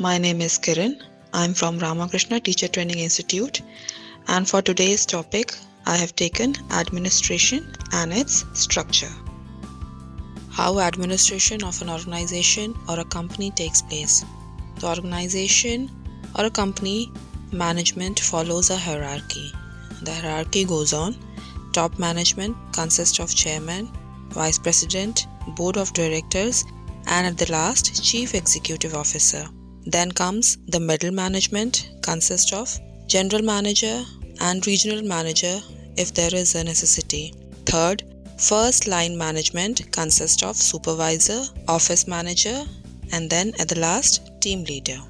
My name is Kiran. I'm from Ramakrishna Teacher Training Institute, and for today's topic, I have taken administration and its structure. How administration of an organization or a company takes place. The organization or a company management follows a hierarchy. The hierarchy goes on. Top management consists of chairman, vice president, board of directors, and at the last, chief executive officer. Then comes the middle management, consists of general manager and regional manager if there is a necessity. Third, first line management consists of supervisor, office manager, and then at the last, team leader.